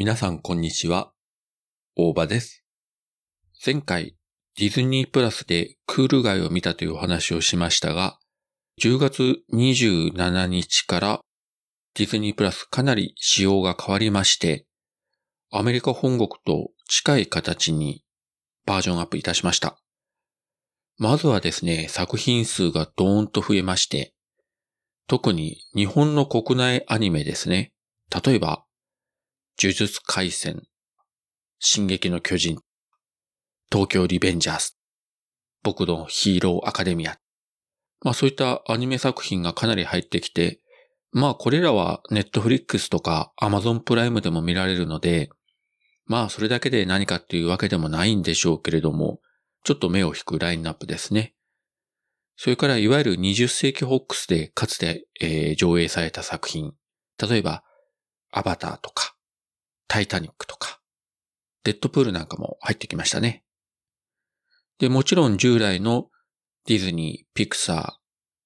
皆さんこんにちは。大場です。前回、ディズニープラスでクール街を見たというお話をしましたが、10月27日からディズニープラスかなり仕様が変わりまして、アメリカ本国と近い形にバージョンアップいたしました。まずはですね、作品数がドーンと増えまして、特に日本の国内アニメですね。例えば、呪術廻戦、進撃の巨人、東京リベンジャーズ、僕のヒーローアカデミア。まあそういったアニメ作品がかなり入ってきて、まあこれらはネットフリックスとかアマゾンプライムでも見られるので、まあそれだけで何かっていうわけでもないんでしょうけれども、ちょっと目を引くラインナップですね。それからいわゆる20世紀ホックスでかつて、えー上映された作品。例えば、アバターとか、タイタニックとか、デッドプールなんかも入ってきましたね。で、もちろん従来のディズニー、ピクサー、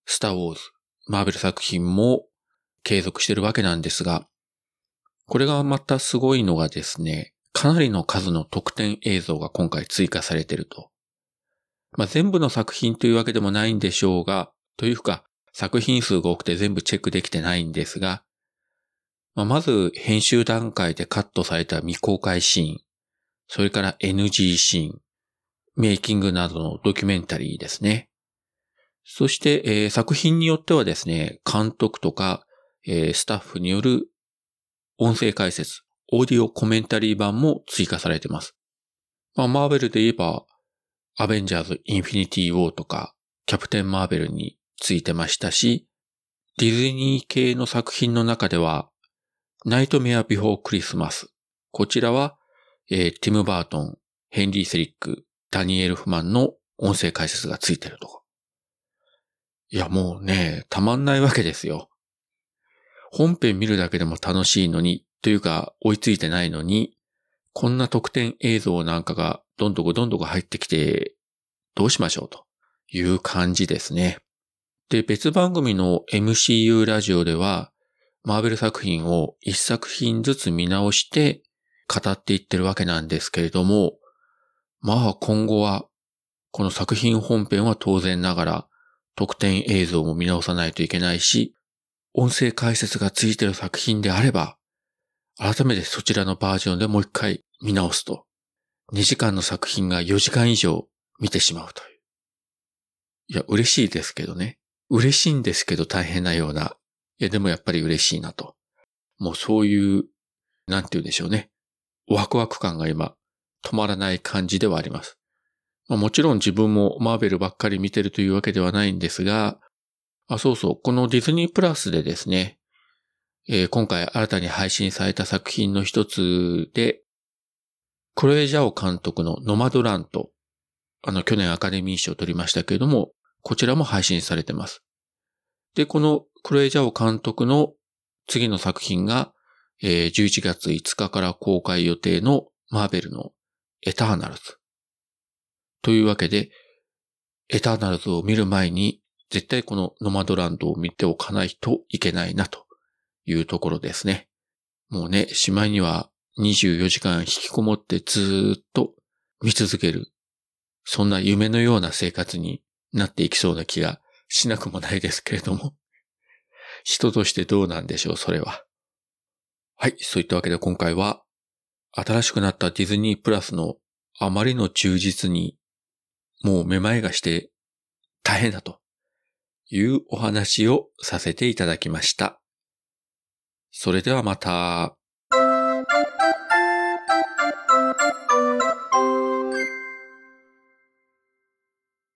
スターウォーズ、マーベル作品も継続してるわけなんですが、これがまたすごいのがですね、かなりの数の特典映像が今回追加されてると。まあ、全部の作品というわけでもないんでしょうが、というか、作品数が多くて全部チェックできてないんですが、まあ、まず編集段階でカットされた未公開シーン、それから NG シーン、メイキングなどのドキュメンタリーですね。そして、えー作品によってはですね、監督とか、えースタッフによる音声解説、オーディオコメンタリー版も追加されています。まあ、マーベルで言えば、アベンジャーズ・インフィニティ・ウォーとか、キャプテン・マーベルについてましたし、ディズニー系の作品の中では、ナイトメア・ビフォー・クリスマス。こちらは、えーティム・バートン、ヘンリー・セリック、ダニエル・エルフマンの音声解説がついてるとか。いや、もうね、たまんないわけですよ。本編見るだけでも楽しいのに、というか追いついてないのに、こんな特典映像なんかがどんどこどんどこ入ってきて、どうしましょうという感じですね。で、別番組の MCU ラジオでは、マーベル作品を一作品ずつ見直して語っていってるわけなんですけれども、まあ今後は、この作品本編は当然ながら特典映像も見直さないといけないし、音声解説がついてる作品であれば、改めてそちらのバージョンでもう一回見直すと、2時間の作品が4時間以上見てしまうという。いや、嬉しいですけどね。嬉しいんですけど大変なような。いや、でもやっぱり嬉しいなと。もうそういう、なんて言うんでしょうね。ワクワク感が今、止まらない感じではあります。まあ、もちろん自分もマーベルばっかり見てるというわけではないんですが、あ、そうそう、このディズニープラスでですね、えー今回新たに配信された作品の一つで、クロエ・ジャオ監督のノマドラント、あの去年アカデミー賞を取りましたけれども、こちらも配信されてます。で、このクロエ・ジャオ監督の次の作品が、えー11月5日から公開予定のマーベルのエターナルズ。というわけで、エターナルズを見る前に、絶対このノマドランドを見ておかないといけないなというところですね。もうね、しまいには24時間引きこもってずっと見続ける。そんな夢のような生活になっていきそうな気がしなくもないですけれども。人としてどうなんでしょう、それは。はい、そういったわけで今回は、新しくなったディズニープラスのあまりの充実に、もうめまいがして大変だというお話をさせていただきました。それではまた。